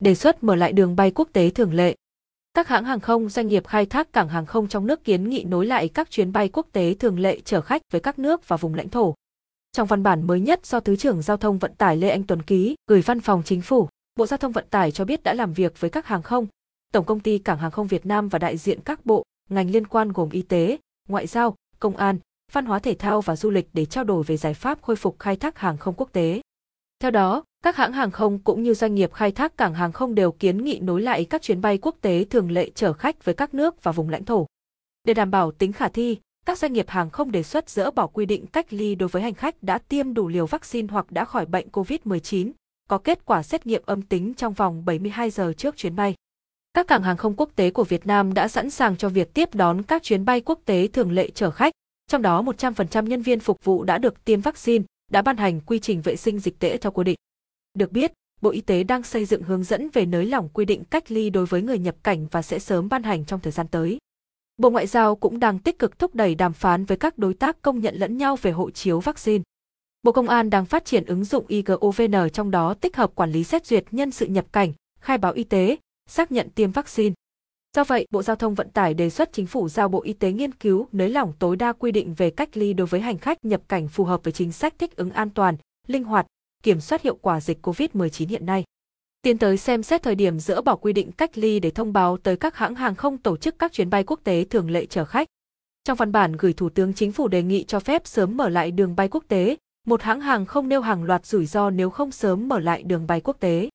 đề xuất mở lại đường bay quốc tế thường lệ. Các hãng hàng không doanh nghiệp khai thác cảng hàng không trong nước kiến nghị nối lại các chuyến bay quốc tế thường lệ chở khách với các nước và vùng lãnh thổ. Trong văn bản mới nhất do Thứ trưởng Giao thông Vận tải Lê Anh Tuấn ký, gửi Văn phòng Chính phủ, Bộ Giao thông Vận tải cho biết đã làm việc với các hàng không, Tổng công ty Cảng hàng không Việt Nam và đại diện các bộ, ngành liên quan gồm y tế, ngoại giao, công an, văn hóa thể thao và du lịch để trao đổi về giải pháp khôi phục khai thác hàng không quốc tế. Theo đó, các hãng hàng không cũng như doanh nghiệp khai thác cảng hàng không đều kiến nghị nối lại các chuyến bay quốc tế thường lệ chở khách với các nước và vùng lãnh thổ. Để đảm bảo tính khả thi, các doanh nghiệp hàng không đề xuất dỡ bỏ quy định cách ly đối với hành khách đã tiêm đủ liều vaccine hoặc đã khỏi bệnh COVID-19, có kết quả xét nghiệm âm tính trong vòng 72 giờ trước chuyến bay. Các cảng hàng không quốc tế của Việt Nam đã sẵn sàng cho việc tiếp đón các chuyến bay quốc tế thường lệ chở khách, trong đó 100% nhân viên phục vụ đã được tiêm vaccine, đã ban hành quy trình vệ sinh dịch tễ theo quy định. Được biết, Bộ Y tế đang xây dựng hướng dẫn về nới lỏng quy định cách ly đối với người nhập cảnh và sẽ sớm ban hành trong thời gian tới. Bộ Ngoại giao cũng đang tích cực thúc đẩy đàm phán với các đối tác công nhận lẫn nhau về hộ chiếu vaccine. Bộ Công an đang phát triển ứng dụng IGOVN trong đó tích hợp quản lý xét duyệt nhân sự nhập cảnh, khai báo y tế, xác nhận tiêm vaccine. Do vậy, Bộ Giao thông Vận tải đề xuất chính phủ giao Bộ Y tế nghiên cứu nới lỏng tối đa quy định về cách ly đối với hành khách nhập cảnh phù hợp với chính sách thích ứng an toàn, linh hoạt, kiểm soát hiệu quả dịch COVID-19 hiện nay. Tiến tới xem xét thời điểm dỡ bỏ quy định cách ly để thông báo tới các hãng hàng không tổ chức các chuyến bay quốc tế thường lệ chở khách. Trong văn bản gửi Thủ tướng Chính phủ đề nghị cho phép sớm mở lại đường bay quốc tế, một hãng hàng không nêu hàng loạt rủi ro nếu không sớm mở lại đường bay quốc tế.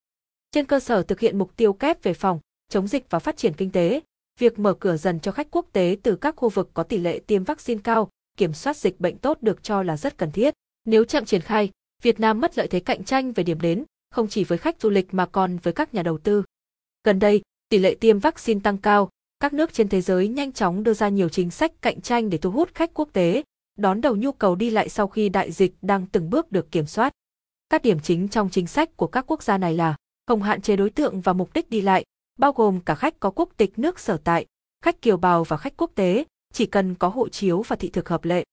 Trên cơ sở thực hiện mục tiêu kép về phòng, chống dịch và phát triển kinh tế, việc mở cửa dần cho khách quốc tế từ các khu vực có tỷ lệ tiêm vaccine cao, kiểm soát dịch bệnh tốt được cho là rất cần thiết. Nếu chậm triển khai, Việt Nam mất lợi thế cạnh tranh về điểm đến, không chỉ với khách du lịch mà còn với các nhà đầu tư. Gần đây, tỷ lệ tiêm vaccine tăng cao, các nước trên thế giới nhanh chóng đưa ra nhiều chính sách cạnh tranh để thu hút khách quốc tế, đón đầu nhu cầu đi lại sau khi đại dịch đang từng bước được kiểm soát. Các điểm chính trong chính sách của các quốc gia này là không hạn chế đối tượng và mục đích đi lại, bao gồm cả khách có quốc tịch nước sở tại, khách kiều bào và khách quốc tế, chỉ cần có hộ chiếu và thị thực hợp lệ.